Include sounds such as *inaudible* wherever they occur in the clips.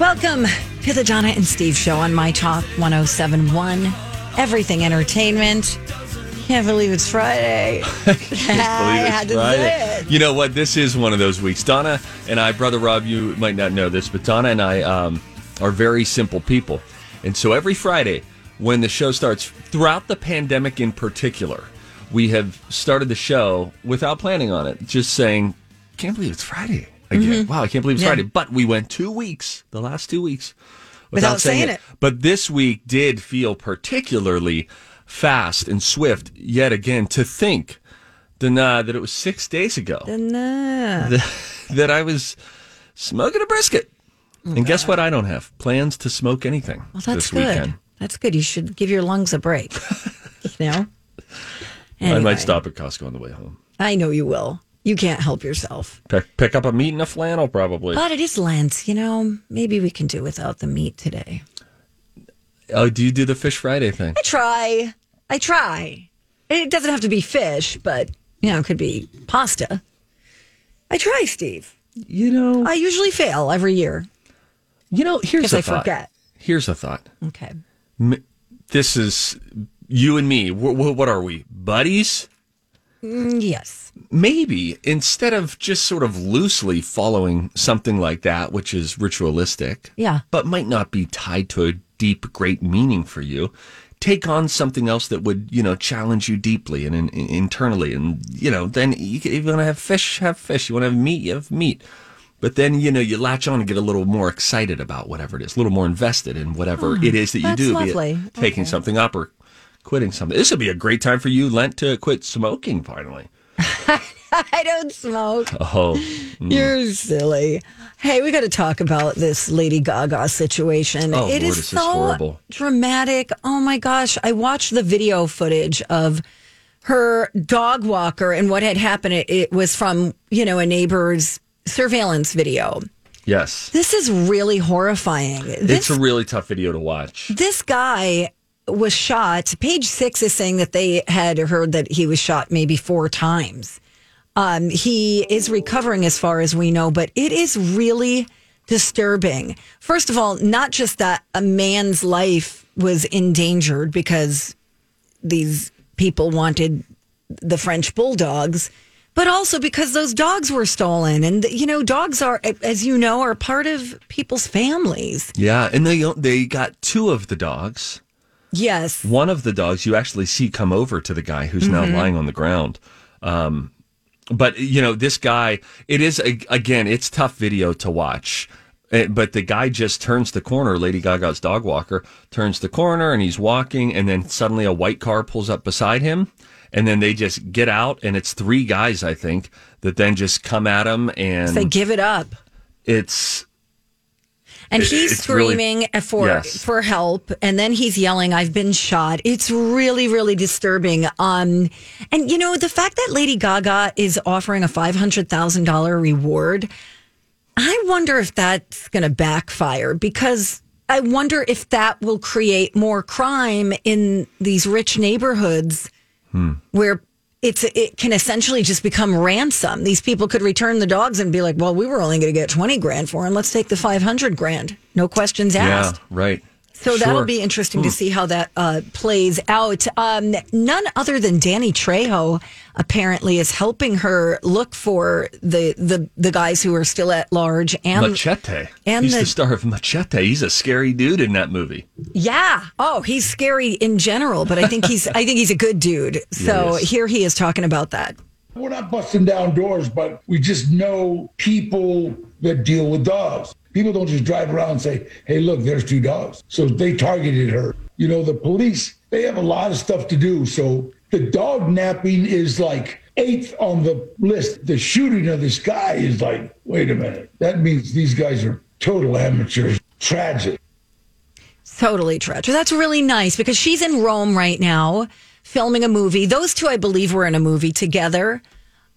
Welcome to the Donna and Steve Show on My Talk 1071, Everything Entertainment. Can't believe it's Friday. *laughs* I had to. You know what? This is one of those weeks. Donna and I, brother Rob, you might not know this, but Donna and I um, are very simple people. And so every Friday, when the show starts, throughout the pandemic in particular, we have started the show without planning on it, just saying, can't believe it's Friday again. Wow, I can't believe it's Yeah. Friday. But we went two weeks, the last two weeks, Without saying it. But this week did feel particularly fast and swift, yet again, to think than, uh, that it was six days ago Nah. *laughs* that I was smoking a brisket. And guess what? I don't have plans to smoke anything Well, that's good. weekend. That's good. You should give your lungs a break. *laughs* you know? I might stop at Costco on the way home. I know you will. You can't help yourself. Pick, pick up a meat and a flannel, probably. But it is Lent, you know? Maybe we can do without the meat today. Oh, do you do the Fish Friday thing? I try. I try. It doesn't have to be fish, but, you know, it could be pasta. I try, Steve. You know, I usually fail every year you know. Here's a I thought. forget. Here's a thought. Okay. M- This is you and me. Wh- wh- what are we, buddies? Mm, Yes. maybe instead of just sort of loosely following something like that, which is ritualistic, Yeah. but might not be tied to a deep, great meaning for you, take on something else that would, you know, challenge you deeply and, in internally. And, you know, then you, you want to have fish, have fish. You want to have meat, you have meat. But then, you know, you latch on and get a little more excited about whatever it is, a little more invested in whatever it is that you do, be it taking something up or quitting something. This would be a great time for you, Lent, to quit smoking finally. *laughs* I don't smoke. Oh, hmm. You're silly. Hey, we got to talk about this Lady Gaga situation. Oh, it Lord, is so horrible. dramatic. Oh my gosh. I watched the video footage of her dog walker and what had happened. It, it was from, you know, a neighbor's surveillance video. yes. This is really horrifying. This It's a really tough video to watch. this guy was shot. Page six is saying that they had heard that he was shot maybe four times. Um, he is recovering as far as we know, but it is really disturbing. First of all, not just that a man's life was endangered because these people wanted the French bulldogs, but also because those dogs were stolen. And, you know, dogs are, as you know, are part of people's families. Yeah, and they they got two of the dogs. Yes. One of the dogs you actually see come over to the guy who's now lying on the ground. Um, but you know, this guy, it is a, again, it's tough video to watch. Eh, But the guy just turns the corner. Lady Gaga's dog walker turns the corner, and he's walking, and then suddenly a white car pulls up beside him, and then they just get out, and it's three guys, I think, that then just come at him, and They give it up. it's And It- he's it's really- screaming for Yes. for help, and then he's yelling, "I've been shot." It's really, really disturbing. Um, and you know the fact that Lady Gaga is offering a five hundred thousand dollar reward, I wonder if that's going to backfire because I wonder if that will create more crime in these rich neighborhoods where it's it can essentially just become ransom. These people could return the dogs and be like, "Well, we were only going to get twenty grand for him. Let's take the five hundred grand. No questions asked." Yeah, right. So Sure. that'll be interesting to see how that uh, plays out. Um, none other than Danny Trejo apparently is helping her look for the the, the guys who are still at large and Machete. and He's the, the- star of Machete. He's a scary dude in that movie. Yeah. Oh, he's scary in general, but I think he's *laughs* I think he's a good dude. So Yes. here he is talking about that. We're not busting down doors, but we just know people that deal with dogs. People don't just drive around and say, hey, look, there's two dogs. So they targeted her. You know, the police, they have a lot of stuff to do. So the dog napping is like eighth on the list. The shooting of this guy is like, wait a minute. That means these guys are total amateurs. Tragic. Totally tragic. That's really nice because she's in Rome right now filming a movie. Those two, I believe, were in a movie together.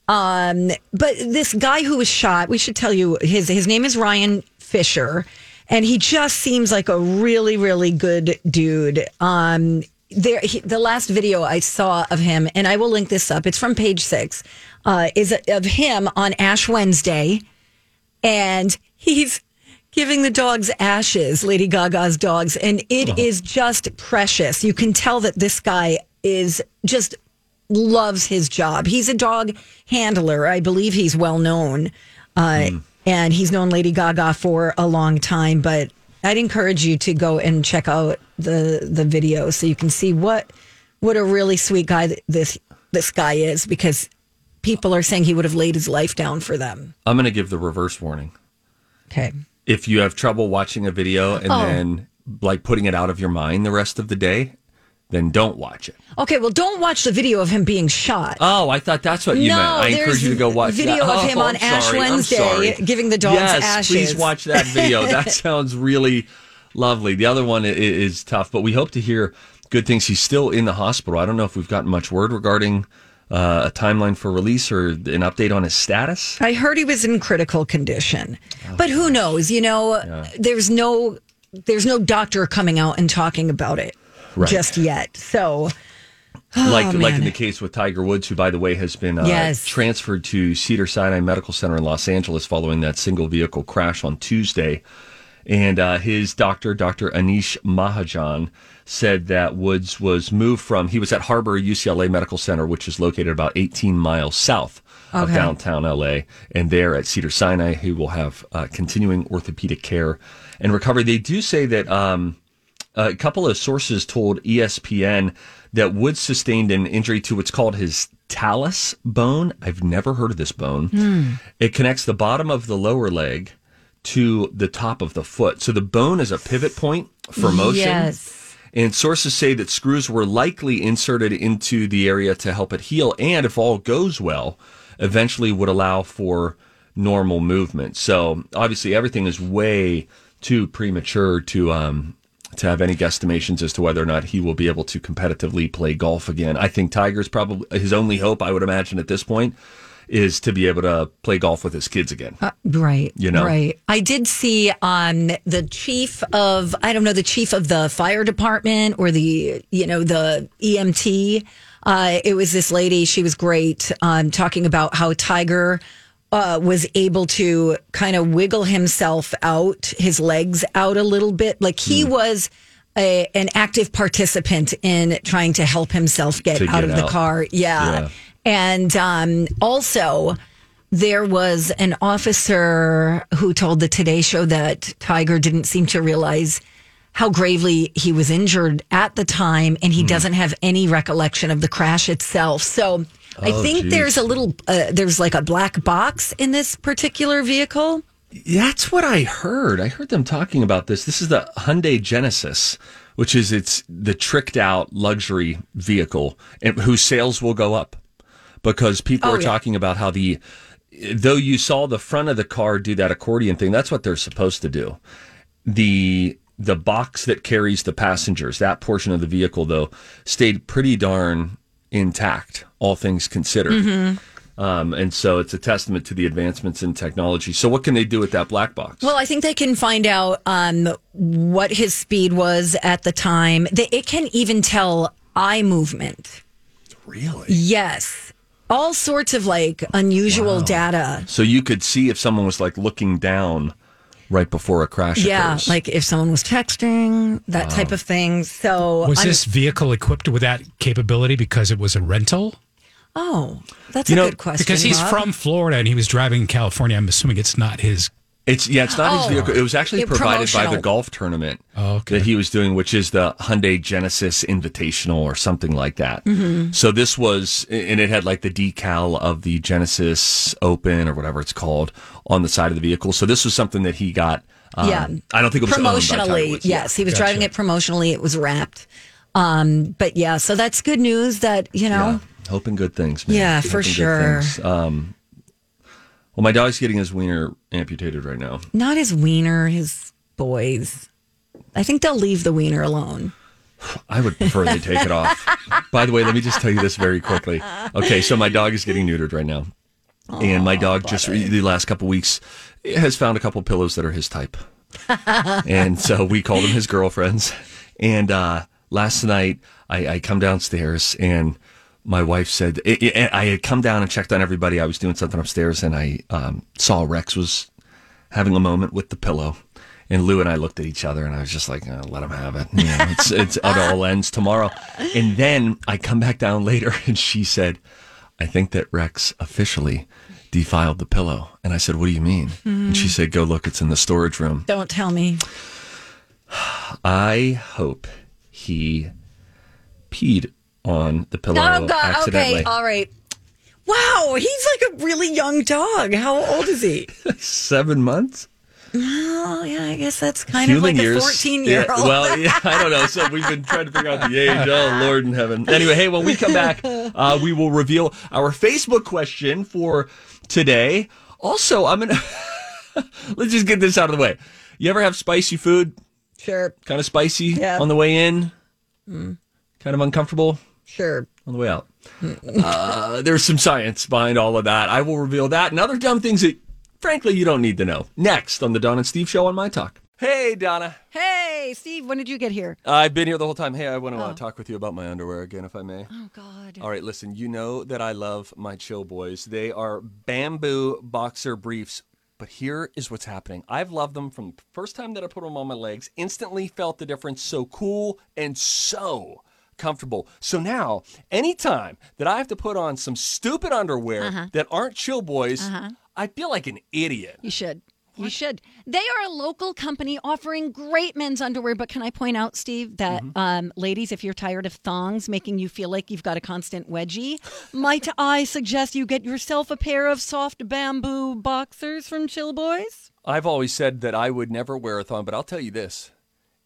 Um, but this guy who was shot, we should tell you his his name is Ryan Fisher, and he just seems like a really really good dude. Um, there, he, the last video I saw of him, and I will link this up. It's from Page Six. Uh, is of him on Ash Wednesday, and he's giving the dogs ashes, Lady Gaga's dogs, and it is just precious. You can tell that this guy is just loves his job. He's a dog handler. I believe he's well known, uh, and he's known Lady Gaga for a long time. But I'd encourage you to go and check out the the video so you can see what what a really sweet guy this this guy is because people are saying he would have laid his life down for them. I'm going to give the reverse warning. Okay. If you have trouble watching a video and Oh. then like putting it out of your mind the rest of the day, then don't watch it. Okay, well, don't watch the video of him being shot. Oh, I thought that's what you No, meant. I encourage you to go watch the video that. of him Oh, on I'm Ash sorry, Wednesday giving the dogs yes, ashes. please watch that video. *laughs* that sounds really lovely. The other one i- is tough, but we hope to hear good things. He's still in the hospital. I don't know if we've gotten much word regarding uh, a timeline for release or an update on his status. I heard he was in critical condition, but who knows? You know, there's no there's no doctor coming out and talking about it Right. just yet. So like like Oh, man. in the case with Tiger Woods, who by the way has been uh, Yes. transferred to Cedar Sinai Medical Center in Los Angeles following that single vehicle crash on Tuesday. And uh, his doctor, Dr. Anish Mahajan, said that Woods was moved from, he was at Harbor UCLA Medical Center, which is located about 18 miles south of downtown LA. And there at Cedar Sinai, he will have uh, continuing orthopedic care and recovery. They do say that um, a couple of sources told ESPN that Woods sustained an injury to what's called his talus bone. I've never heard of this bone. It connects the bottom of the lower leg to the top of the foot. So the bone is a pivot point for motion. Yes. And sources say that screws were likely inserted into the area to help it heal, and if all goes well, eventually would allow for normal movement. So obviously, everything is way too premature to um, to have any guesstimations as to whether or not he will be able to competitively play golf again. I think Tiger's probably his only hope. I would imagine at this point is to be able to play golf with his kids again. Right. You know? Right. I did see um the chief of I don't know, the chief of the fire department or the you know, the EMT. Uh it was this lady, she was great, um, talking about how Tiger uh, was able to kind of wiggle himself out, his legs out a little bit. Like he was a, an active participant in trying to help himself get out get of the car. Yeah. Yeah. And um, also, there was an officer who told the Today Show that Tiger didn't seem to realize how gravely he was injured at the time, and he Hmm. doesn't have any recollection of the crash itself. So I Oh, think geez. there's a little, uh, there's like a black box in this particular vehicle. That's what I heard. I heard them talking about this. This is the Hyundai Genesis, which is it's the tricked out luxury vehicle and whose sales will go up because people Oh, are yeah. talking about how the though you saw the front of the car do that accordion thing, that's what they're supposed to do. The the box that carries the passengers, that portion of the vehicle though, stayed pretty darn intact, all things considered. Mm-hmm. Um, and so it's a testament to the advancements in technology. So what can they do with that black box? Well, I think they can find out um, what his speed was at the time. It can even tell eye movement. really? Yes. All sorts of like unusual data. So you could see if someone was like looking down right before a crash Yeah, occurs. like if someone was texting, that type of thing. So Was I'm- this vehicle equipped with that capability because it was a rental? Oh, that's You a know, good question. Because he's Bob. from Florida and he was driving in California. I'm assuming it's not his. It's yeah, it's not his Oh. vehicle. It was actually Yeah, provided by the golf tournament Oh, okay. that he was doing, which is the Hyundai Genesis Invitational or something like that. Mm-hmm. So this was, and it had like the decal of the Genesis Open or whatever it's called on the side of the vehicle. So this was something that he got. Um, Yeah. I don't think it was owned by promotionally. Woods. Yes, he was driving it promotionally. It was wrapped. Um, but yeah, so that's good news that you know. Yeah. Hoping good things. Man. Yeah, for Hoping good sure. things. Um, well, my dog's getting his wiener amputated right now. Not his wiener, his boys. I think they'll leave the wiener alone. I would prefer they take it off. *laughs* By the way, let me just tell you this very quickly. Okay, so my dog is getting neutered right now. and my dog just the last couple weeks has found a couple pillows that are his type. *laughs* and so we called them his girlfriends. And uh, last night I, I come downstairs and my wife said i i I had come down and checked on everybody. I was doing something upstairs and I um, saw Rex was having a moment with the pillow. And Lou and I looked at each other, and I was just like, oh, "Let him have it. You know, it's it's it all ends tomorrow." And then I come back down later, *laughs* and she said, "I think that Rex officially defiled the pillow." And I said, "What do you mean?" And she said, "Go look. It's in the storage room." Don't tell me. I hope he peed on the pillow Oh God. accidentally. Okay. All right. Wow, he's like a really young dog. How old is he? *laughs* Seven months. Oh, yeah, I guess that's kind of like a 14 year Yeah, old. well, yeah, I don't know. So we've been trying to figure out the age. Oh, Lord in heaven. Anyway, hey, when we come back, uh, we will reveal our Facebook question for today. Also, I'm gonna *laughs* let's just get this out of the way. You ever have spicy food? sure, Kind of spicy Yeah. on the way in, kind of uncomfortable sure. on the way out. uh, there's some science behind all of that. I will reveal that and other dumb things that, frankly, you don't need to know. Next on the Don and Steve Show on My Talk. Hey, Donna. Hey, Steve, when did you get here? I've been here the whole time. Hey, I want to uh, talk with you about my underwear again, if I may. Oh, God. All right, listen, you know that I love my chill boys. They are bamboo boxer briefs. But here is what's happening. I've loved them from the first time that I put them on my legs, instantly felt the difference. So cool and so comfortable. So now, anytime that I have to put on some stupid underwear that aren't chill boys, I feel like an idiot. You should. You should. They are a local company offering great men's underwear. But can I point out, Steve, that Mm-hmm. um, ladies, if you're tired of thongs making you feel like you've got a constant wedgie, might I suggest you get yourself a pair of soft bamboo boxers from Chill Boys? I've always said that I would never wear a thong, but I'll tell you this.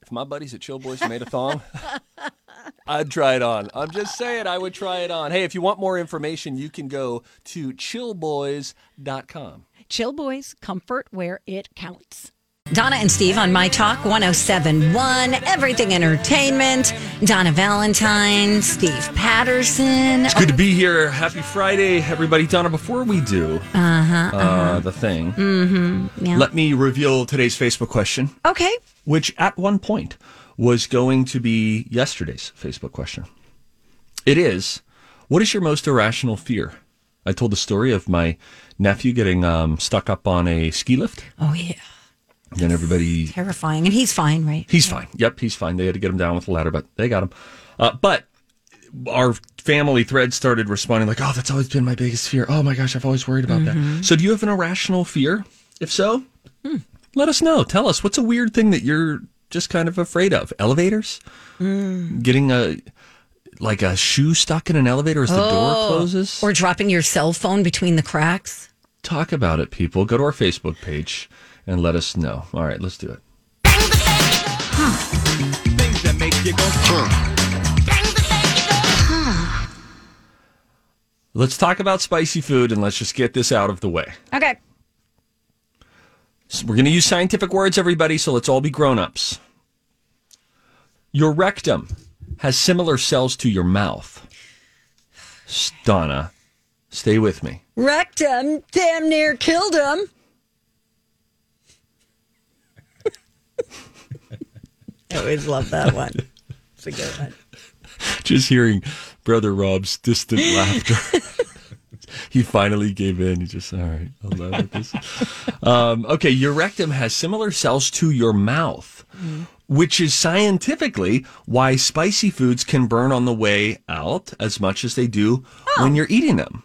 If my buddies at Chill Boys made a thong, *laughs* I'd try it on. I'm just saying I would try it on. Hey, if you want more information, you can go to chillboys.com. Chill Boys, comfort where it counts. Donna and Steve on My Talk 1071, Everything Entertainment. Donna Valentine, Steve Patterson. It's good to be here. Happy Friday, everybody. Donna, before we do uh-huh uh the thing, yeah. let me reveal today's Facebook question, Okay. which at one point was going to be yesterday's Facebook question. It is What is your most irrational fear? I told the story of my nephew getting um, stuck up on a ski lift. Oh, yeah. And everybody, Terrifying. And he's fine, right? he's fine. Yep, he's fine. They had to get him down with a ladder, but they got him. Uh, but our family thread started responding like, "Oh, that's always been my biggest fear. Oh my gosh, I've always worried about that." So, do you have an irrational fear? If so, let us know. Tell us what's a weird thing that you're just kind of afraid of. Elevators, mm. getting a like a shoe stuck in an elevator as the door oh. closes. Or dropping your cell phone between the cracks. Talk about it, people. Go to our Facebook page and let us know. All right, let's do it. Let's talk about spicy food and let's just get this out of the way. Okay. We're going to use scientific words, everybody, so let's all be grown ups. Your rectum has similar cells to your mouth. Donna, stay with me. Rectum. Damn near killed him. *laughs* I always love that one. It's a good one. Just hearing Brother Rob's distant laughter. *laughs* he finally gave in. He just, all right, I'll laugh at this. *laughs* um, okay, your rectum has similar cells to your mouth, which is scientifically why spicy foods can burn on the way out as much as they do when you're eating them.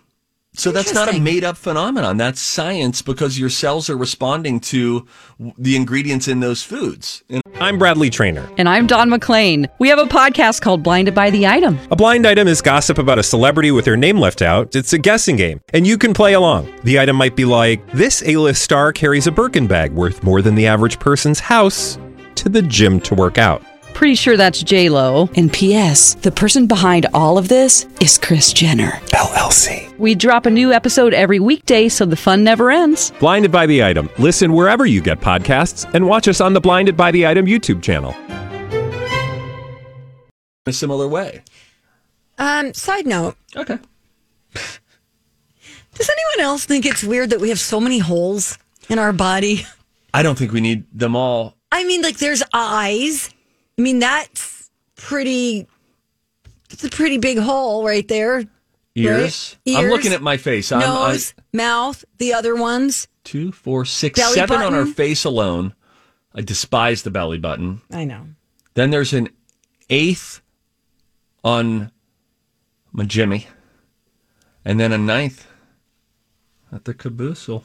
So that's not a made up phenomenon. That's science because your cells are responding to the ingredients in those foods. And I'm Bradley Trainer. And I'm Don McClain. We have a podcast called Blinded by the Item. A blind item is gossip about a celebrity with their name left out. It's a guessing game, and you can play along. The item might be like this: A-list star carries a Birkin bag worth more than the average person's house to the gym to work out. Pretty sure that's J Lo. And P.S. The person behind all of this is Kris Jenner. LLC. We drop a new episode every weekday, so the fun never ends. Blinded by the item. Listen wherever you get podcasts, and watch us on the Blinded by the Item YouTube channel. a similar way. Um, side note, Okay. *laughs* does anyone else think it's weird that we have so many holes in our body? I don't think we need them all. I mean, like there's eyes. I mean, that's pretty. It's a pretty big hole right there. Ears. Right? I'm looking at my face. I'm I, Nose, mouth, the other ones. two, four, six, seven on our face alone. I despise the belly button. I know. Then there's an eighth on my Jimmy, and then a ninth at the caboosel.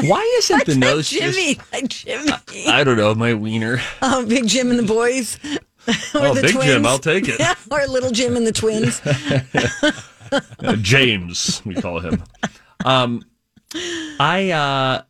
Why isn't the nose Jimmy, just? like Jimmy. I don't know, my wiener. Oh, Big Jim and the boys. or Oh, the Big twins. Jim, I'll take it. *laughs* Or Little Jim and the twins. Uh, *laughs* James, we call him. Um, I uh,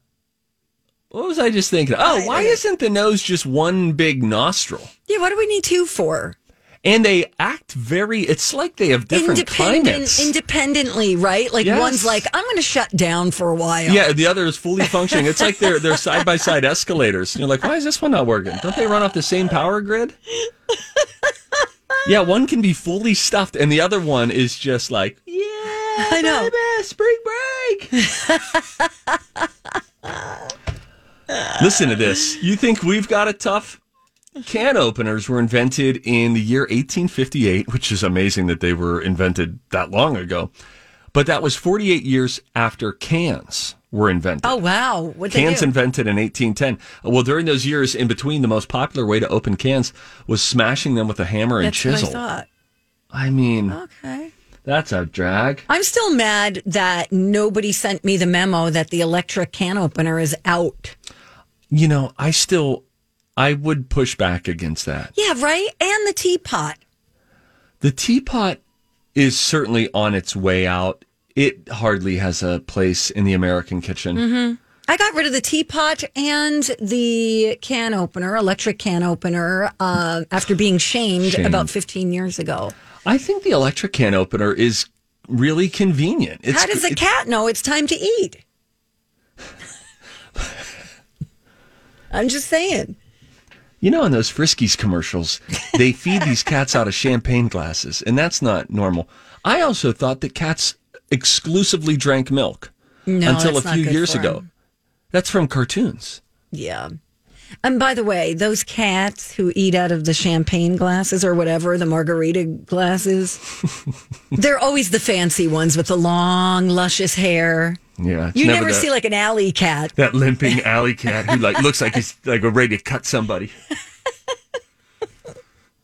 what was I just thinking? Oh, why isn't the nose just one big nostril? yeah, what do we need two for? And they act very. It's like they have different climates. independently, right? Like Yes. one's like, I'm going to shut down for a while. yeah, the other is fully functioning. It's like they're they're side by side escalators. You're like, why is this one not working? Don't they run off the same power grid? Yeah, one can be fully stuffed, and the other one is just like, yeah, *laughs* I know. baby, spring break. *laughs* Listen to this. You think we've got it tough? Can openers were invented in the year 1858, which is amazing that they were invented that long ago. But that was 48 years after cans were invented. Oh wow, what they Cans invented in 1810. Well, during those years in between, the most popular way to open cans was smashing them with a hammer and That's chisel. I thought. I mean, Okay. that's a drag. I'm still mad that nobody sent me the memo that the electric can opener is out. You know, I still, I would push back against that. Yeah, right? And the teapot. The teapot is certainly on its way out. It hardly has a place in the American kitchen. Mm-hmm. I got rid of the teapot and the can opener, electric can opener, uh, after being shamed, Shamed. about 15 years ago. I think the electric can opener is really convenient. It's, How does a cat know it's time to eat? *laughs* I'm just saying. You know, in those Friskies commercials, they feed these cats out of champagne glasses, and that's not normal. I also thought that cats exclusively drank milk No, until a few years ago. That's from cartoons. Yeah. And by the way, those cats who eat out of the champagne glasses or whatever, the margarita glasses, *laughs* they're always the fancy ones with the long, luscious hair. Yeah, You never, that, see like an alley cat. that limping alley cat who like looks like he's like ready to cut somebody. *laughs*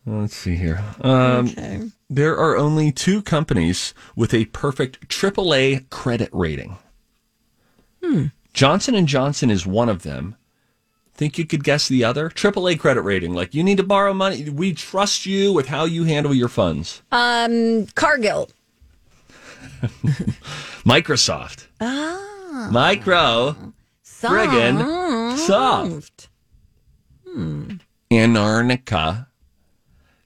Let's see here. Um, There are only two companies with a perfect AAA credit rating. Hmm. Johnson and Johnson is one of them. Think you could guess the other? AAA credit rating. Like you need to borrow money. We trust you with how you handle your funds. Um, Cargill. *laughs* Microsoft. Ah. Micro. Friggin' soft. Antarctica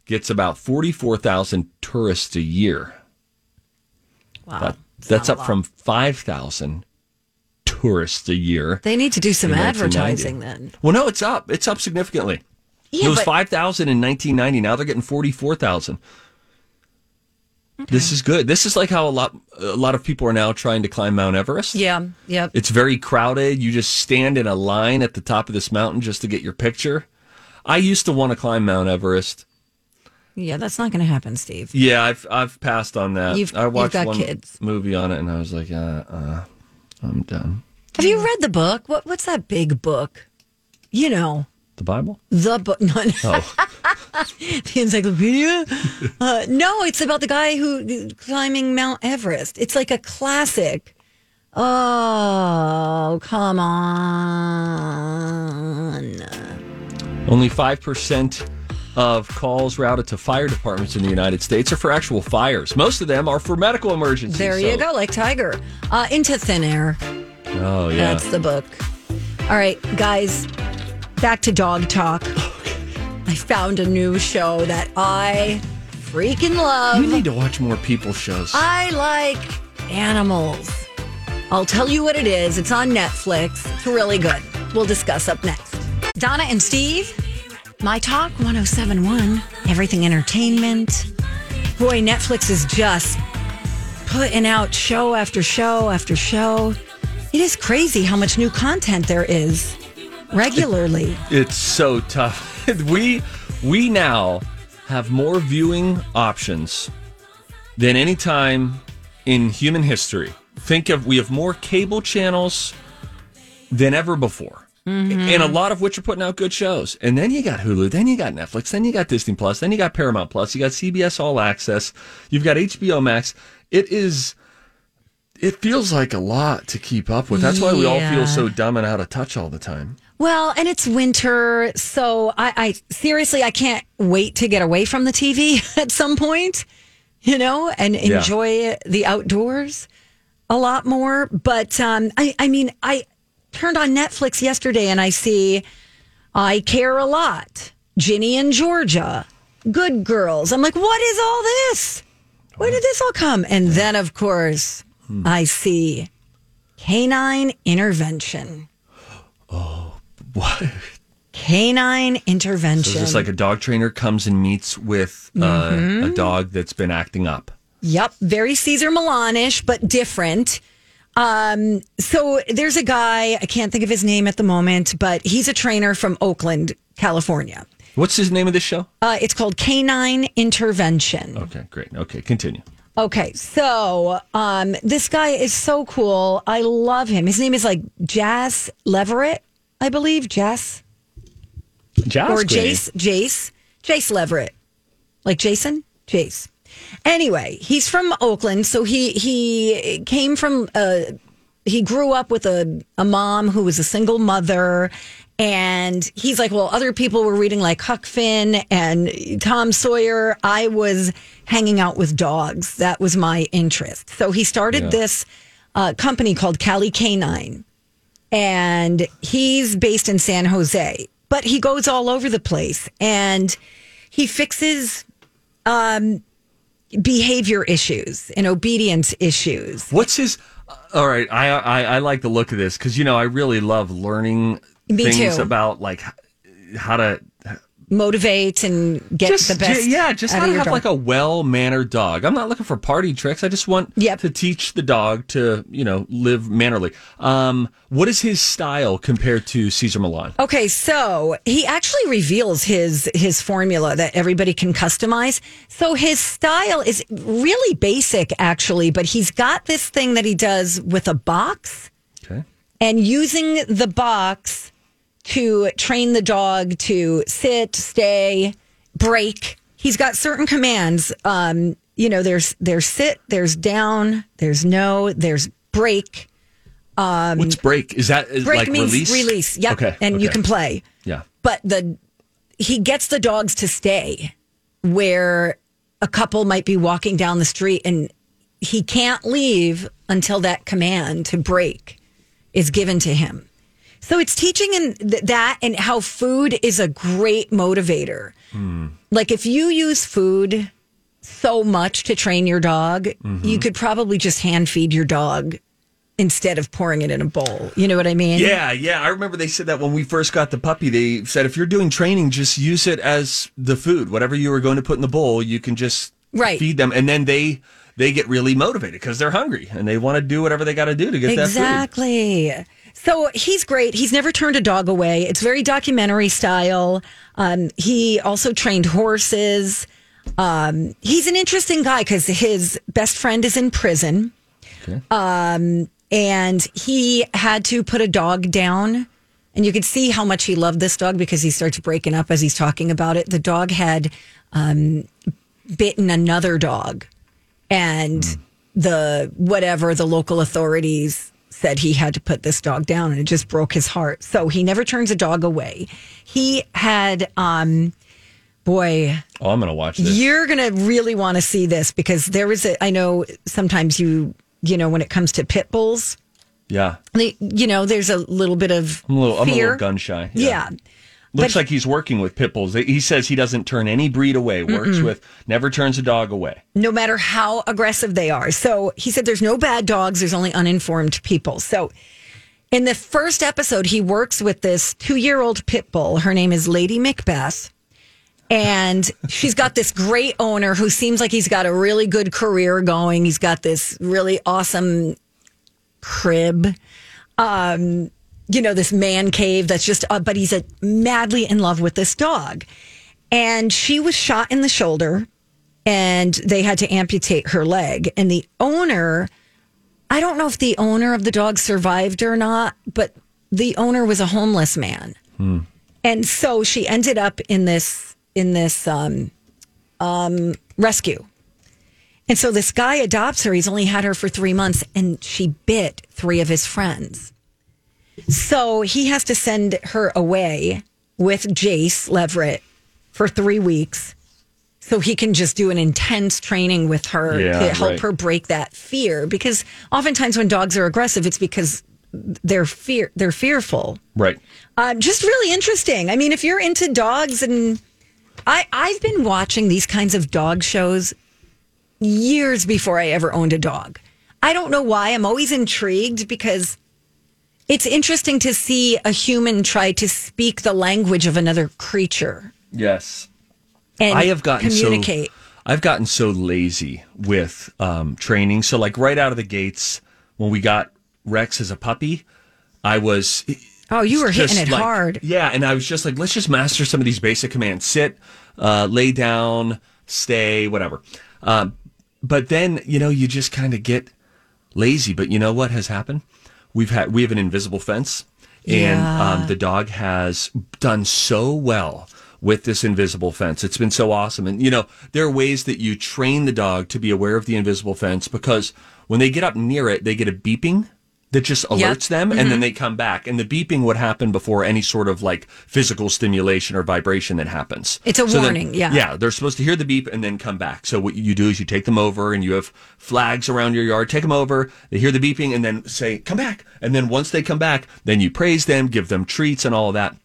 gets about 44,000 tourists a year. Wow. That- that's up from 5,000 tourists a year. They need to do some advertising then. Well, no, it's up. It's up significantly. Yeah, it was but- 5,000 in 1990. Now they're getting 44,000. This is good. This is like how a lot a lot of people are now trying to climb Mount Everest. Yeah, yeah. It's very crowded. You just stand in a line at the top of this mountain just to get your picture. I used to want to climb Mount Everest. Yeah, that's not going to happen, Steve. Yeah, I've I've passed on that. You've- I you've watched got one kids. movie on it, and I was like, uh, uh, I'm done. Have you read the book? What What's that big book? You know, The Bible? the book. *laughs* No. Oh, *laughs* the encyclopedia. Uh, no, it's about the guy who climbing Mount Everest. It's like a classic. Oh, come on. only five percent of calls routed to fire departments in the United States are for actual fires. Most of them are for medical emergencies. There you so- go, like Tiger. Uh, into thin air. Oh yeah. That's the book. All right, guys, back to dog talk. I found a new show that I freaking love. you need to watch more people shows. I like animals. I'll tell you what it is. It's on Netflix. It's really good. We'll discuss up next. Donna and Steve, My Talk 1071, Everything Entertainment. Boy, Netflix is just putting out show after show after show. It is crazy how much new content there is regularly. It's so tough. *laughs* we we now have more viewing options than any time in human history. Think of we have more cable channels than ever before. Mm-hmm. And a lot of which are putting out good shows. And then you got Hulu, then you got Netflix, then you got Disney Plus, then you got Paramount Plus, you got CBS All Access, you've got HBO Max. It is it feels like a lot to keep up with. That's why we all feel so dumb and out of touch all the time. Well, and it's winter, so I, I seriously I can't wait to get away from the TV *laughs* at some point, you know, and Yeah. enjoy the outdoors a lot more. But um, I, I mean, I turned on Netflix yesterday and I see I care a lot, Ginny and Georgia, Good Girls. I'm like, what is all this? Where did this all come? And then, of course, I see canine intervention. What? Canine intervention. So it's just like a dog trainer comes and meets with uh, Mm-hmm. a dog that's been acting up. Yep, very Cesar Millanish, but different. Um, so there's a guy, I can't think of his name at the moment, but he's a trainer from Oakland, California. What's his name of this show? Uh, it's called Canine Intervention. Okay, great. Okay, continue. Okay, so um, this guy is so cool. I love him. His name is like Jas Leverette, I believe. Jess. Josh or Green. Jace, Jace, Jace Leverette, like Jason, Jace. Anyway, he's from Oakland, so he he came from uh he grew up with a a mom who was a single mother. And he's like, well, other people were reading like Huck Finn and Tom Sawyer. I was hanging out with dogs. That was my interest. So he started Yeah. this uh, company called Cali Canine and he's based in San Jose, but he goes all over the place and he fixes um, behavior issues and obedience issues. What's his? All right, I I, I like the look of this because you know I really love learning Me things too. about like how to Motivate and get just the best. yeah, just how of to have dog. like a well mannered dog. I'm not looking for party tricks. I just want Yep. to teach the dog to you know live mannerly. Um, what is his style compared to Cesar Millan? Okay, so he actually reveals his his formula that everybody can customize. So his style is really basic actually, but he's got this thing that he does with a box Okay. and using the box to train the dog to sit, stay, break. He's got certain commands. Um, you know, there's there's sit, there's down, there's no, there's break. Um, What's break? Is that is Break like means release? release. Yep. Okay. And you can play. Yeah. But the he gets the dogs to stay where a couple might be walking down the street and he can't leave until that command to break is given to him. So it's teaching him th- that and how food is a great motivator. Hmm. Like if you use food so much to train your dog, mm-hmm. you could probably just hand feed your dog instead of pouring it in a bowl. You know what I mean? Yeah, yeah. I remember they said that when we first got the puppy. They said if you're doing training, just use it as the food. Whatever you were going to put in the bowl, you can just Right. feed them, and then they they get really motivated because they're hungry and they want to do whatever they got to do to get that food. Exactly. So he's great. He's never turned a dog away. It's very documentary style. Um, he also trained horses. Um, he's an interesting guy because his best friend is in prison. Um, and he had to put a dog down. And you could see how much he loved this dog because he starts breaking up as he's talking about it. The dog had um, bitten another dog, and the whatever the local authorities said he had to put this dog down, and it just broke his heart. So he never turns a dog away. He had, um, boy, Oh, I'm going to watch this. you're going to really want to see this because there was a, I know sometimes you, you know, when it comes to pit bulls, yeah. they, you know, there's a little bit of I'm a little, I'm a little gun shy. Yeah. Looks But- like he's working with pit bulls. He says he doesn't turn any breed away. Works Mm-mm. with, never turns a dog away. no matter how aggressive they are. So he said there's no bad dogs, there's only uninformed people. So in the first episode, he works with this two year old pit bull. Her name is Lady Macbeth. And she's got this great owner who seems like he's got a really good career going. He's got this really awesome crib. Um, you know, this man cave that's just, uh, but he's a, madly in love with this dog. And she was shot in the shoulder and they had to amputate her leg. And the owner, I don't know if the owner of the dog survived or not, but the owner was a homeless man. And so she ended up in this in this um, um, rescue. And so this guy adopts her. He's only had her for three months, and she bit three of his friends. So he has to send her away with Jace Leverette for three weeks so he can just do an intense training with her Yeah, to help right. her break that fear. Because oftentimes when dogs are aggressive, it's because they're fear they're fearful. Right. Uh, just really interesting. I mean, if you're into dogs, and I I've been watching these kinds of dog shows years before I ever owned a dog. I don't know why. I'm always intrigued because it's interesting to see a human try to speak the language of another creature Yes. and I have gotten communicate. so I've gotten so lazy with um, training. So like right out of the gates when we got Rex as a puppy, I was oh, you were hitting it like- hard. Yeah, and I was just like, let's just master some of these basic commands: sit, uh, lay down, stay, whatever. Um, but then you know you just kind of get lazy. But you know what has happened? We've had we have an invisible fence, and Yeah. um, the dog has done so well with this invisible fence. It's been so awesome. And you know there are ways that you train the dog to be aware of the invisible fence because when they get up near it, they get a beeping that just Yep. alerts them and then Mhm. they come back and the beeping would happen before any sort of like physical stimulation or vibration that happens It's a then- warning, yeah. yeah they're supposed to hear the beep and then come back so what you do is you take them over and you have flags around your yard take them over they hear the beeping and then say come back and then once they come back then you praise them give them treats and all of that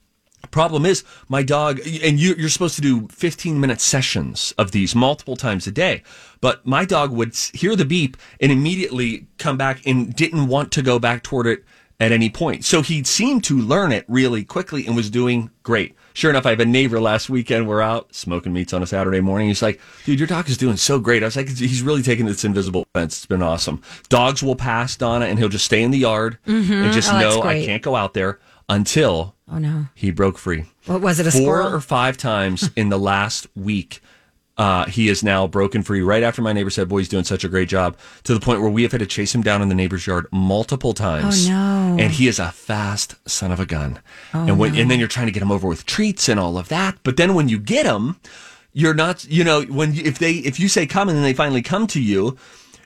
Problem is, my dog, and you, you're supposed to do 15 minute sessions of these multiple times a day. But my dog would hear the beep and immediately come back and didn't want to go back toward it at any point. So he seemed to learn it really quickly and was doing great. Sure enough, I have a neighbor last weekend. We're out smoking meats on a Saturday morning. He's like, dude, your dog is doing so great. I was like, he's really taking this invisible fence. It's been awesome. Dogs will pass Donna and he'll just stay in the yard Mhm. and just Oh, know I can't go out there until Oh no. he broke free. What was it, a Four squirrel? or five times *laughs* in the last week. Uh, he is now broken free right after my neighbor said, Boy, he's doing such a great job to the point where we have had to chase him down in the neighbor's yard multiple times. Oh, no. And he is a fast son of a gun. Oh, and when, no. and then you're trying to get him over with treats and all of that. But then when you get him, you're not, you know, when, if they, if you say come and then they finally come to you,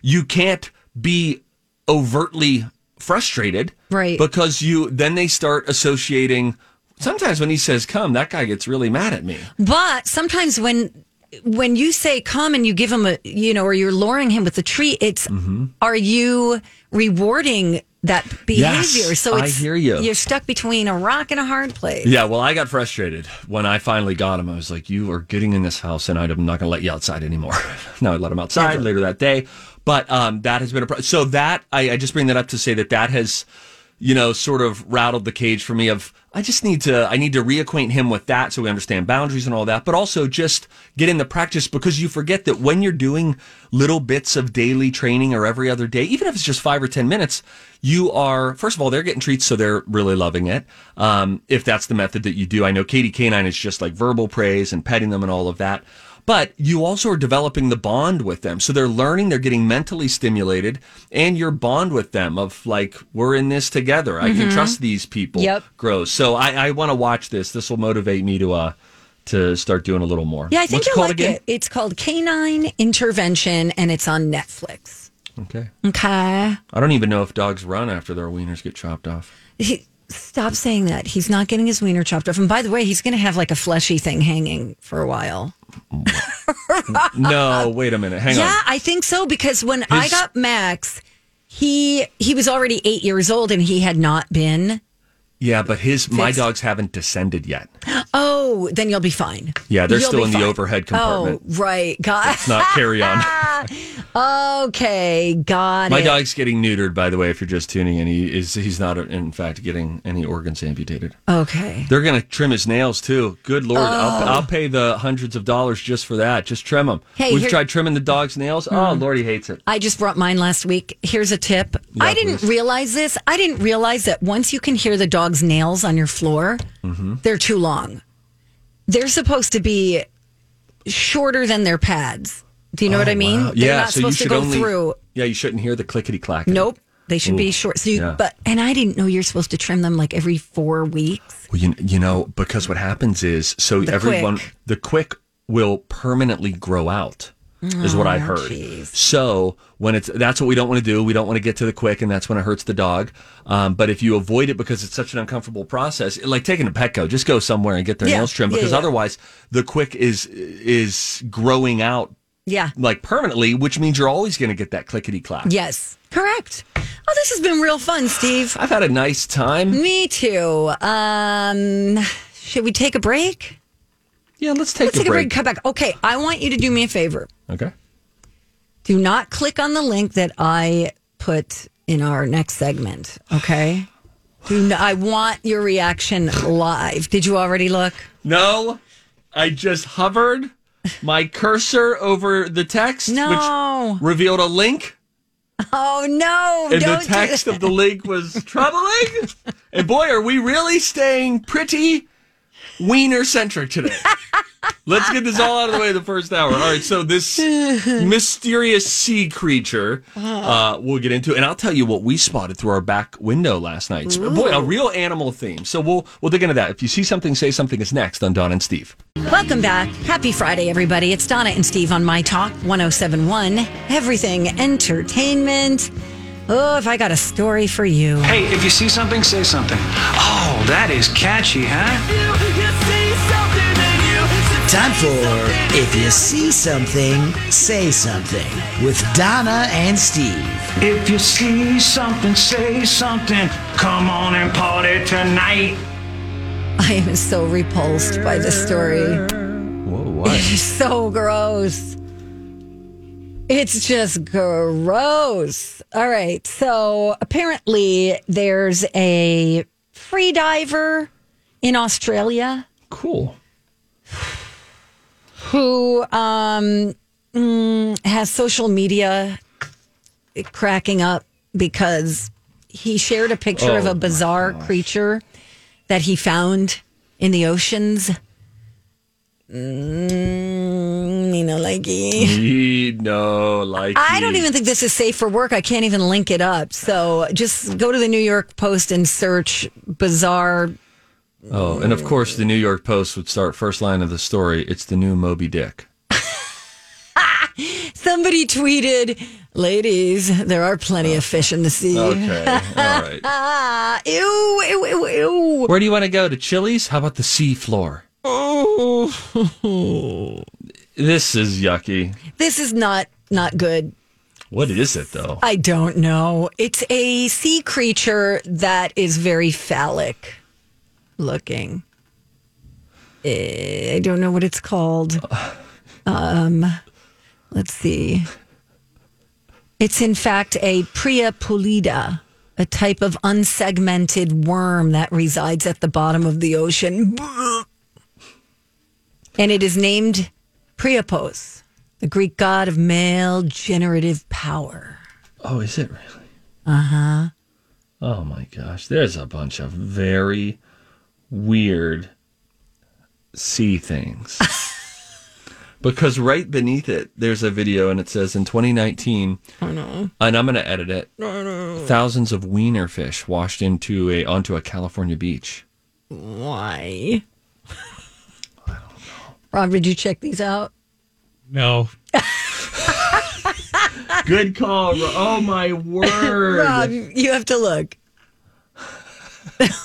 you can't be overtly frustrated. Right. Because you, then they start associating, sometimes when he says come, that guy gets really mad at me. But sometimes when when you say come and you give him a you know or you're luring him with a treat, it's Mm-hmm. are you rewarding that behavior? Yes, so I hear you. You're stuck between a rock and a hard place. Yeah, well, I got frustrated when I finally got him. I was like, "You are getting in this house, and I'm not going to let you outside anymore." *laughs* no, I let him outside later that day, but um, that has been a pro- so that I, I just bring that up to say that that has, you know, sort of rattled the cage for me. Of I just need to I need to reacquaint him with that so we understand boundaries and all that, but also just get in the practice because you forget that when you're doing little bits of daily training or every other day, even if it's just five or ten minutes, you are first of all they're getting treats so they're really loving it um, if that's the method that you do i know katie canine is just like verbal praise and petting them and all of that but you also are developing the bond with them. So they're learning, they're getting mentally stimulated, and your bond with them of like, we're in this together. I can trust these people Yep. grows. So I, I want to watch this. This will motivate me to uh to start doing a little more. Yeah, I think What's you'll like again? it. It's called Canine Intervention, and it's on Netflix. Okay. Okay. I don't even know if dogs run after their wieners get chopped off. He, stop saying that. He's not getting his wiener chopped off. And by the way, he's going to have like a fleshy thing hanging for a while. *laughs* no, wait a minute. Hang yeah, on. Yeah, I think so because when I got Max, he he was already eight years old and he had not been. Yeah, but his my dogs haven't descended yet. *gasps* Oh, then you'll be fine. Yeah, they're You'll still in the overhead compartment. Oh, right. Got It's not carry on. *laughs* okay. Got My it. dog's getting neutered, by the way. If you're just tuning in, he is he's not in fact getting any organs amputated. Okay. They're gonna trim his nails too. Good lord, I'll, I'll pay the hundreds of dollars just for that. Just trim them. Oh. Hey, We've here- Hmm. tried trimming the dog's nails. Oh lord, he hates it. I just brought mine last week. Here's a tip. Yeah, I didn't please. realize this. I didn't realize that once you can hear the dog's nails on your floor, Mm-hmm. they're too long. They're supposed to be shorter than their pads. Do you know what oh, I mean? Oh, Wow. They're yeah, not so you supposed to go only. through. Yeah, you shouldn't hear the clickety clack. Nope. They should be short. So you, yeah. but and I didn't know you're supposed to trim them like every four weeks. Well, you, you know, because what happens is, so The everyone, quick. the quick will permanently grow out, is what I Oh, heard. jeez. So when it's, that's what we don't want to do. We don't want to get to the quick, and that's when it hurts the dog. Um, but if you avoid it because it's such an uncomfortable process, like taking a Petco, just go somewhere and get their Yeah, nails trimmed yeah, because yeah. otherwise the quick is, is growing out Yeah. like permanently, which means you're always going to get that clickety clack. Yes. Correct. Oh, this has been real fun, Steve. I've had a nice time. Me too. Um, should we take a break? Yeah, let's take Let's a take a break. break. Come back. Okay, I want you to do me a favor. Okay. Do not click on the link that I put in our next segment. Okay. Do not, I want your reaction live. Did you already look? No, I just hovered my cursor over the text, No. which revealed a link, Oh no! and don't the do text that. of the link was troubling. *laughs* and boy, are we really staying pretty wiener centric today. *laughs* Let's get this all out of the way the first hour. All right, so this *laughs* mysterious sea creature, uh, we'll get into, and I'll tell you what we spotted through our back window last night. Boy, a real animal theme. So we'll we'll dig into that. If you see something, say something. Is next on Don and Steve. Welcome back. Happy Friday, everybody. It's Donna and Steve on My Talk 1071. Everything entertainment. Oh, if I got a story for you. Hey, if you see something, say something. Oh, that is catchy, huh? Time for If You See Something, Say Something with Donna and Steve. If you see something, say something. Come on and party tonight. I am so repulsed by this story. Whoa, what? It's *laughs* so gross. It's just gross. All right. So apparently, there's a free diver in Australia cool. who um, mm, has social media cracking up because he shared a picture of Oh, a bizarre creature that he found in the oceans. Mm, you know, like *laughs* You know, like I don't even think this is safe for work. I can't even link it up. So just go to the New York Post and search bizarre. Oh, and of course, the New York Post would start first line of the story. It's the new Moby Dick. *laughs* Somebody tweeted, "Ladies, there are plenty of fish in the sea." Okay, all *laughs* right. Ew, ew, ew, ew. Where do you want to go to Chili's? How about the sea floor? Oh, *laughs* this is yucky. This is not not good. What is it though? I don't know. It's a sea creature that is very phallic looking. Eh, I don't know what it's called. *sighs* Um, let's see. It's in fact a Priapulida, a type of unsegmented worm that resides at the bottom of the ocean. And it is named Priapos, the Greek god of male generative power. Oh, is it really? Uh huh. Oh my gosh, there's a bunch of very weird sea things. *laughs* because right beneath it, there's a video and it says in 2019, Oh no. and I'm going to edit it. No, no. Thousands of wiener fish washed into a onto a California beach. Why? I don't know. Rob, did you check these out? No. *laughs* Good call. Ro- Oh my word! Rob, you have to look. *laughs*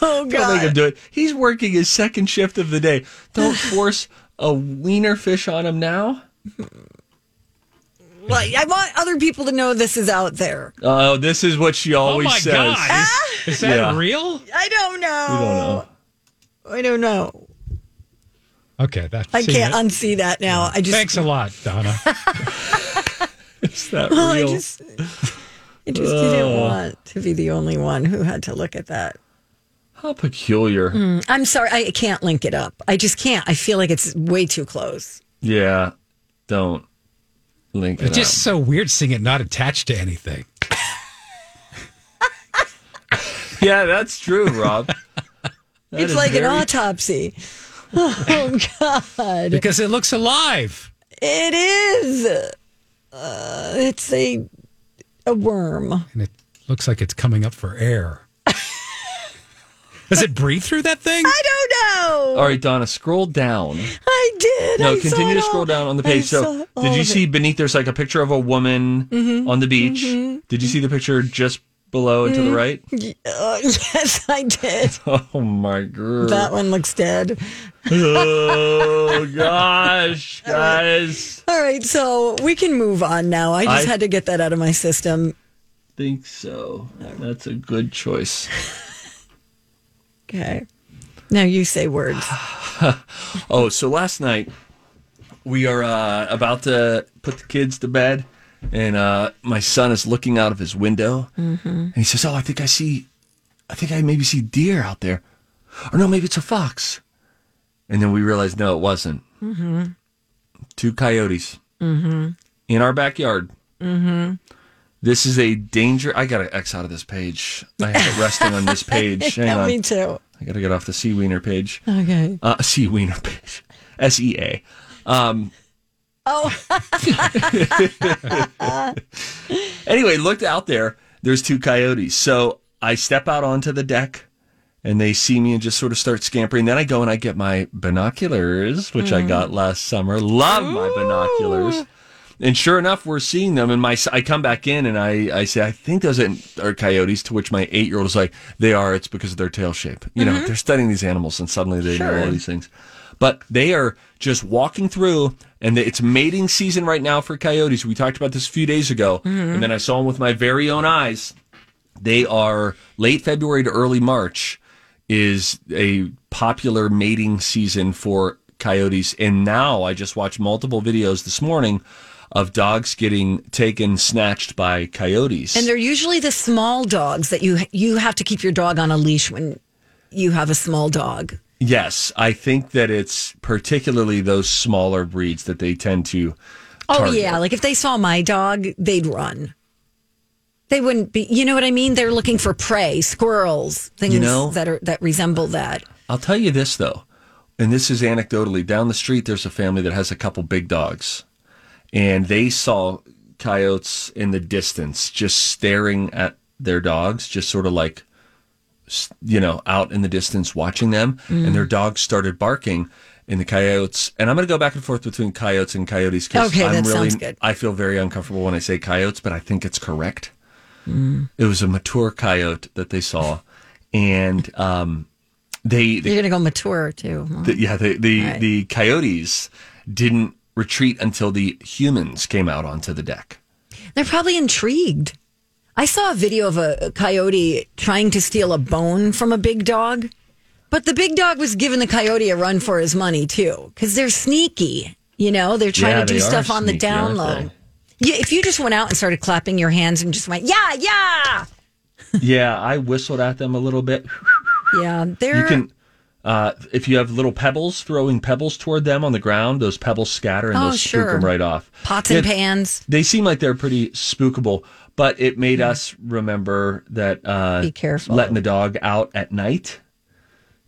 oh god. Don't make him do it. He's working his second shift of the day. Don't *sighs* force a wiener fish on him now. Like, I want other people to know this is out there. Oh, this is what she Oh always my says. God. Is, is that Yeah. real? I don't know. We don't know. I don't know. Okay. That, I can't that- unsee that now. I just Thanks a lot, Donna. *laughs* *laughs* Is that Well, I real? just, I just didn't want to be the only one who had to look at that. How peculiar. Mm, I'm sorry, I can't link it up. I just can't. I feel like it's way too close. Yeah. Don't link it It's just up. so weird seeing it not attached to anything. *laughs* Yeah, that's true, Rob. That it's is like an autopsy. *laughs* Oh God, Because it looks alive. it is. Uh, it's a a worm. And it looks like it's coming up for air. Does it breathe through that thing? I don't know. All right, Donna, scroll down. I did. No, I continue it to scroll all. down on the page. saw So, did you see it. beneath there's like a picture of a woman Mhm, on the beach? mhm. Did you see the picture just below and to the Mhm. right? Uh, *laughs* yes, I did. *laughs* Oh my god. That one looks dead. Oh *laughs* gosh, guys. All right, so we can move on now. I just I- had to get that out of my system. Think so. That's a good choice. *laughs* Okay. Now you say words. *sighs* oh, so last night we are uh, about to put the kids to bed, and uh, my son is looking out of his window, Mm-hmm. and he says, "Oh, I think I see, I think I maybe see deer out there, or no, maybe it's a fox." And then we realized, no, it wasn't. Mm-hmm. Two coyotes Mm-hmm. in our backyard. Mm-hmm. This is a danger. I got to X out of this page. I have it resting on this page. *laughs* Hang yeah, on. me too. I got to get off the Sea Wiener page. Okay. Uh, Sea Wiener page. *laughs* S E A. Um, Oh. *laughs* anyway, looked out there. There's two coyotes. So I step out onto the deck and they see me and just sort of start scampering. Then I go and I get my binoculars, which I Mm. got last summer. Love my binoculars. And sure enough, we're seeing them. And my I come back in and I, I say, I think those are coyotes. To which my eight year old is like, they are. It's because of their tail shape. You know, Mhm. they're studying these animals and suddenly they know all these things. But they are just walking through, and it's mating season right now for coyotes. We talked about this a few days ago, Mhm. and then I saw them with my very own eyes. They are late February to early March is a popular mating season for coyotes. And now I just watched multiple videos this morning of dogs getting taken, snatched by coyotes. And they're usually the small dogs that you you have to keep your dog on a leash when you have a small dog. yes, I think that it's particularly those smaller breeds that they tend to. Oh target. yeah, like if they saw my dog, they'd run. They wouldn't be. You know what I mean? They're looking for prey, squirrels, things You know- that are that resemble that. I'll tell you this though, and this is anecdotally. Down the street, there's a family that has a couple big dogs, and they saw coyotes in the distance, just staring at their dogs, just sort of like, you know, out in the distance watching them, Mm. and their dogs started barking. And the coyotes, and I'm going to go back and forth between coyotes and coyotes because Okay, I'm that really, sounds good. I feel very uncomfortable when I say coyotes, but I think it's correct. Mm. It was a mature coyote that they saw, and um, they, they You're gonna go mature too. huh? the, yeah, the the, Right. the coyotes didn't retreat until the humans came out onto the deck. They're probably intrigued. I saw a video of a, coyote trying to steal a bone from a big dog, but the big dog was giving the coyote a run for his money too, because they're sneaky. You know, they're trying Yeah, to do stuff on the sneaky, down low. If you just went out and started clapping your hands and just went, yeah, yeah, yeah, I whistled at them a little bit. yeah, they're You can, uh, if you have little pebbles, throwing pebbles toward them on the ground, those pebbles scatter and Oh, they'll spook sure. them right off. pots and Yeah, pans. They seem like they're pretty spookable, but it made us remember that uh, Be careful. letting the dog out at night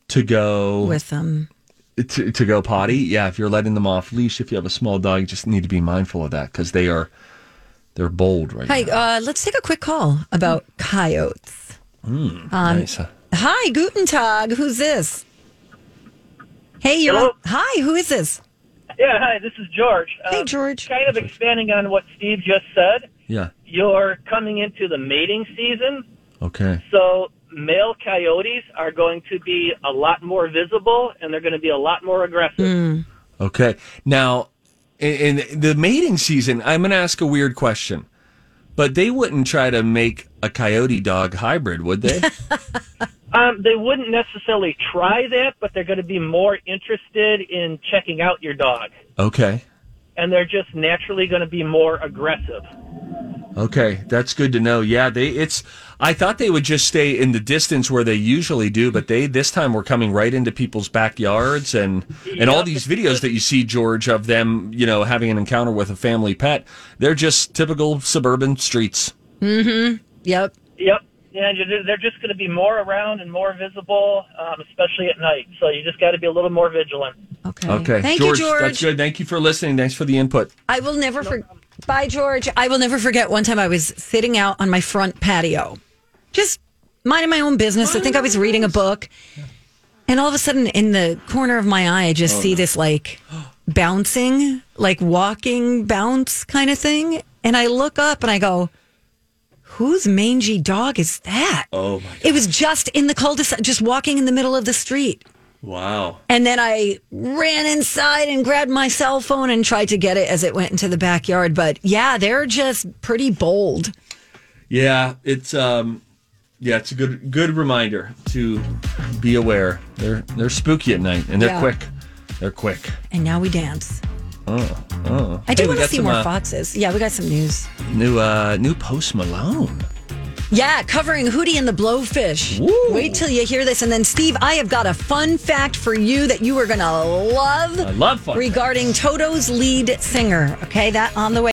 to go with them. to, to go potty. Yeah, if you're letting them off leash, if you have a small dog, you just need to be mindful of that because they are they're bold right now. Hi, uh, let's take a quick call about coyotes. Mm, Um, nice. Hi, Guten Tag. Who's this? Hey, you're Hello? on- Hi, who is this? Yeah, hi, this is George. Hey, Um, George. Kind of expanding on what Steve just said. Yeah. You're coming into the mating season, Okay. so male coyotes are going to be a lot more visible and they're going to be a lot more aggressive. Okay. Now, in, in the mating season, I'm going to ask a weird question, but they wouldn't try to make a coyote dog hybrid, would they? *laughs* Um, they wouldn't necessarily try that, but they're going to be more interested in checking out your dog. okay. And they're just naturally going to be more aggressive. Okay, that's good to know. Yeah, they it's I thought they would just stay in the distance where they usually do, but they this time were coming right into people's backyards and and all these videos that you see George of them, you know, having an encounter with a family pet, they're just typical suburban streets. Mm-hmm. Yep. Yep. Yeah, you're- they're just going to be more around and more visible, um, especially at night. So you just got to be a little more vigilant. Okay. Okay. Thank you, George, George. That's good. Thank you for listening. Thanks for the input. I will never forget. Bye, George. I will never forget one time I was sitting out on my front patio, just minding my own business. I think I was reading a book. And all of a sudden, in the corner of my eye, I just Oh, see no. this like bouncing, like walking bounce kind of thing. And I look up and I go, whose mangy dog is that? Oh my God. It was just in the cul-de-sac, just walking in the middle of the street. Wow. And then I ran inside and grabbed my cell phone and tried to get it as it went into the backyard. But yeah, they're just pretty bold. Yeah, it's um yeah, it's a good good reminder to be aware. They're they're spooky at night and they're Yeah. quick. They're quick. And now we dance. Oh, oh. I do Hey, want to see some, more uh, foxes. Yeah, we got some news. New uh new Post Malone. Yeah, covering Hootie and the Blowfish. Wait till you hear this. And then, Steve, I have got a fun fact for you that you are going to love. I love fun Regarding Toto's lead singer. Okay, that on the way.